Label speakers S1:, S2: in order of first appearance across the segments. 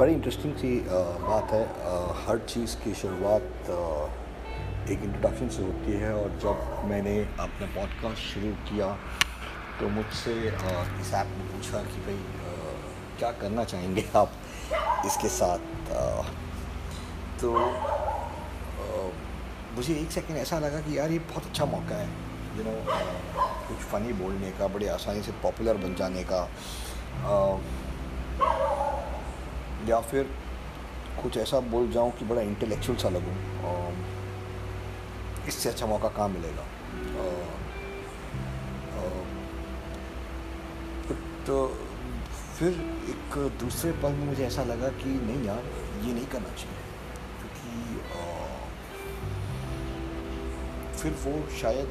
S1: बड़ी इंटरेस्टिंग सी बात है हर चीज़ की शुरुआत एक इंट्रोडक्शन से होती है और जब मैंने अपना पॉडकास्ट शुरू किया तो मुझसे इस ऐप ने पूछा कि भाई क्या करना चाहेंगे आप इसके साथ? तो मुझे एक सेकंड ऐसा लगा कि यार ये बहुत अच्छा मौका है यू नो कुछ फ़नी बोलने का, बड़े आसानी से पॉपुलर बन जाने का। या फिर कुछ ऐसा बोल जाऊँ कि बड़ा इंटेलेक्चुअल सा लगूँ इससे अच्छा मौका कहाँ मिलेगा? तो फिर एक दूसरे पल में मुझे ऐसा लगा कि नहीं यार, ये नहीं करना चाहिए। क्योंकि फिर वो शायद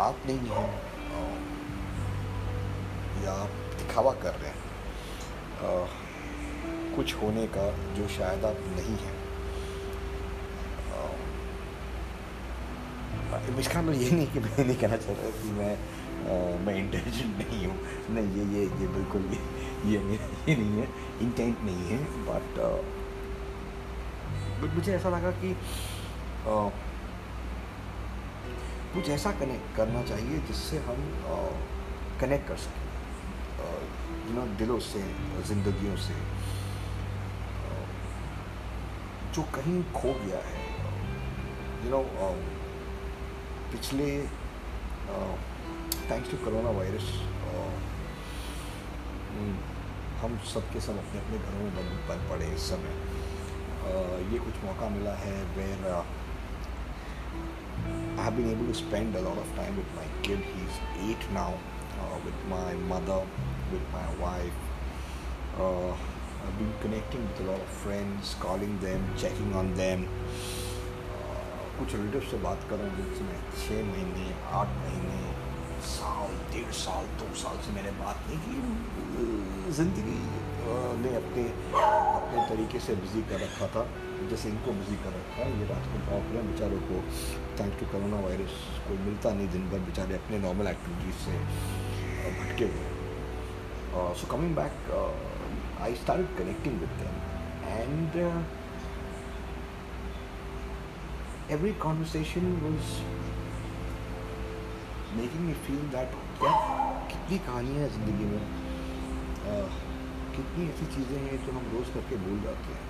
S1: आप नहीं हैं या दिखावा कर रहे हैं। कुछ होने का जो शायद आप नहीं हैं। इसका मतलब ये नहीं कि मैं नहीं कहना चाह रहा कि मैं आ, मैं इंटेलिजेंट नहीं हूँ। नहीं ये ये ये बिल्कुल ये ये ये नहीं है। इंटेंट नहीं है बट बट मुझे ऐसा लगा कि कुछ ऐसा कनेक्ट करना चाहिए जिससे हम कनेक्ट कर सकें। यू नो दिलों से ज़िंदगियों से। जो कहीं खो गया है। यू नो पिछले थैंक्स टू करोना वायरस हम सब के सब अपने अपने घरों में बंद बंद पड़े इस समय। Uh, ये कुछ मौका मिला है where I have been able to spend a lot of time with my kid he is at now with my mother with my wife I've been connecting with a lot of friends, calling them, checking on them. कुछ relative से बात कर जिनसे मैं छः महीने आठ महीने साल डेढ़ साल दो साल से मैंने बात नहीं की। ज़िंदगी ने अपने अपने तरीके से बिज़ी कर रखा था जैसे इनको बिज़ी कर रखा है। ये रात को करें बेचारों को थैंक्स टू कोरोना वायरस को मिलता नहीं दिन भर बेचारे अपने नॉर्मल एक्टिविटीज़ से भटके हुए so coming back I start connecting with them and every conversation was making me feel that यार कितनी कहानियाँ हैं ज़िंदगी में? कितनी ऐसी चीज़ें हैं जो हम रोज़ करके भूल जाते हैं?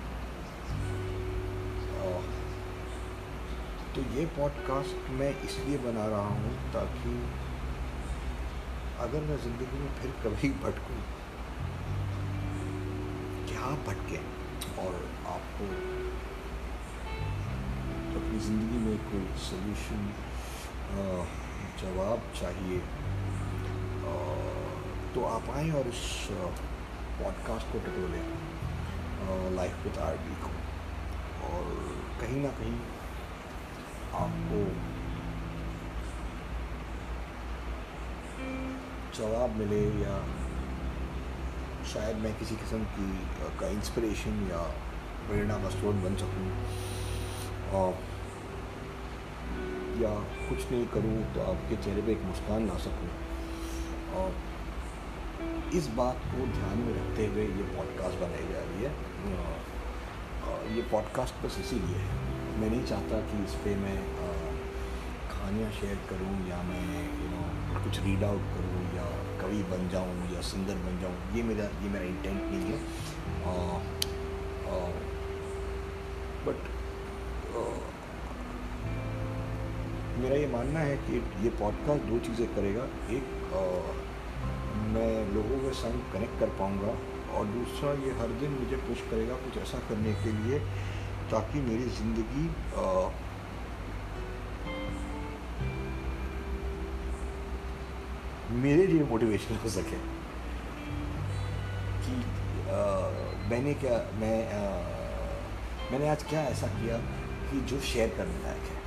S1: तो ये पॉडकास्ट मैं इसलिए बना रहा हूँ ताकि अगर मैं ज़िंदगी में फिर कभी भटकूँ आप भटके और आपको अपनी ज़िंदगी में कोई सोल्यूशन जवाब चाहिए तो आप आए और इस पॉडकास्ट को टटोलें लाइफ विद आर डी को। और कहीं ना कहीं आपको जवाब मिले या शायद मैं किसी किस्म की का इंस्पिरेशन या प्रेरणा का स्रोत बन सकूँ। या कुछ नहीं करूँ तो आपके चेहरे पे एक मुस्कान ला सकूँ। और इस बात को ध्यान में रखते हुए ये पॉडकास्ट बनाई जा रही है। ये पॉडकास्ट बस इसीलिए है। मैं नहीं चाहता कि इस पर मैं कहानियाँ शेयर करूँ या मैं यू नो कुछ रीड आउट करूँ कवि बन जाऊँ या सिंगर बन जाऊँ ये मेरा ये मेरा इंटेंट नहीं है। बट मेरा ये मानना है कि ये पॉडकास्ट दो चीज़ें करेगा। एक आ, मैं लोगों के संग कनेक्ट कर पाऊँगा और दूसरा ये हर दिन मुझे पुश करेगा कुछ ऐसा करने के लिए ताकि मेरी ज़िंदगी मेरे लिए मोटिवेशन हो सके। कि आ, मैंने क्या मैं आ, मैंने आज क्या ऐसा किया कि जो शेयर करने लायक है।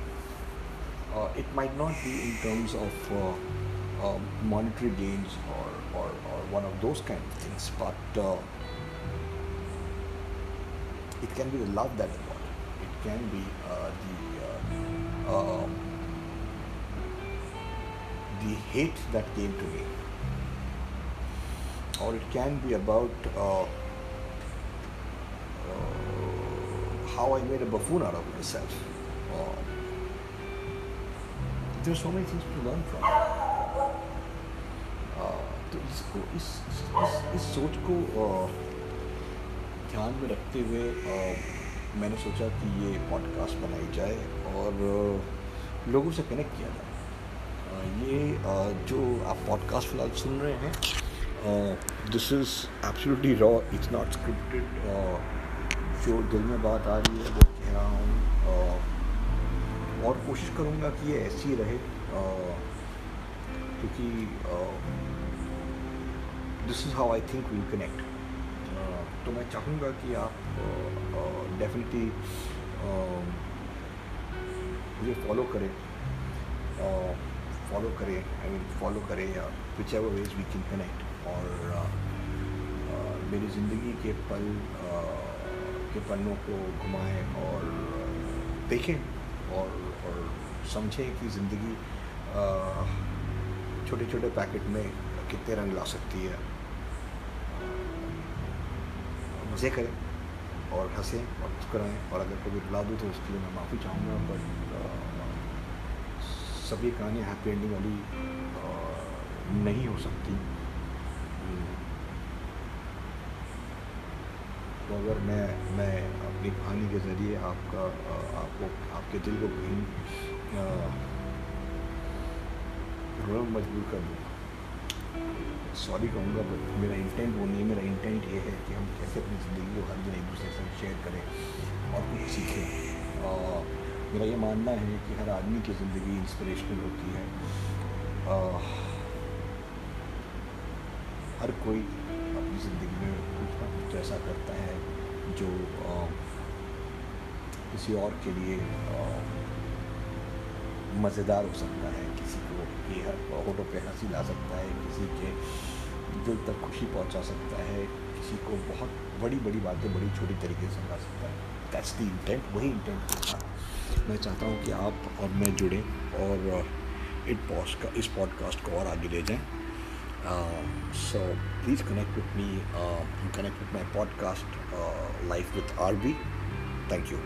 S1: और it might not be in terms of monetary gains और one of those kind things but it can be the love that it can be the the hate that came to me, or it can be about uh, uh, how I made a buffoon out of myself. Uh, there are so many things to learn from. Uh, तो इसको इस इस, इस, इस सोच को uh, ध्यान में रखते हुए uh, मैंने सोचा कि ये पॉडकास्ट बनाई जाए और uh, लोगों से कनेक्ट किया जाए uh, ये uh, जो आप पॉडकास्ट फ़िलहाल सुन रहे हैं this is absolutely raw it's not scripted जो दिल में बात आ रही है वो कह रहा हूँ और कोशिश करूँगा कि ये ऐसी रहे क्योंकि this is how I think we connect तो मैं चाहूँगा कि आप डेफिनेटली मुझे फॉलो करें। फॉलो करें आई मीन फॉलो करें या whichever ways we can connect और मेरी ज़िंदगी के पल के पन्नों को घुमाएँ और देखें और और समझें कि ज़िंदगी छोटे छोटे पैकेट में कितने रंग ला सकती है। मज़े करें और हंसें और मुस्कराएँ और अगर कभी रुला दूँ तो उसके लिए मैं माफ़ी चाहूँगा बट सभी कहानियाँ हैप्पी एंडिंग वाली नहीं हो सकती। तो अगर मैं मैं अपनी कहानी के ज़रिए आपका आपको, आपके दिल को कहीं रोना मजबूर कर दूँ। सॉरी कहूँगा बट मेरा इंटेंट वो नहीं है। मेरा इंटेंट ये है कि हम कैसे अपनी ज़िंदगी को हर दिन एक दूसरे से शेयर करें और कुछ सीखें। मेरा ये मानना है कि हर आदमी की ज़िंदगी इंस्पिरेशनल होती है। आ, हर कोई अपनी ज़िंदगी में कुछ ना कुछ ऐसा करता है जो आ, किसी और के लिए मज़ेदार हो सकता है। किसी को ये होटों पे हँसी ला सकता है किसी के दिल तक खुशी पहुँचा सकता है किसी को बहुत बड़ी बड़ी बातें बड़ी छोटी तरीके से समझा सकता है। दैट्स द इंटेंट वही इंटेंट के साथ मैं चाहता हूँ कि आप और मैं जुड़ें और इट पॉस का इस पॉडकास्ट को और आगे ले जाएँ। So please connect with me connect with my podcast life with R B thank you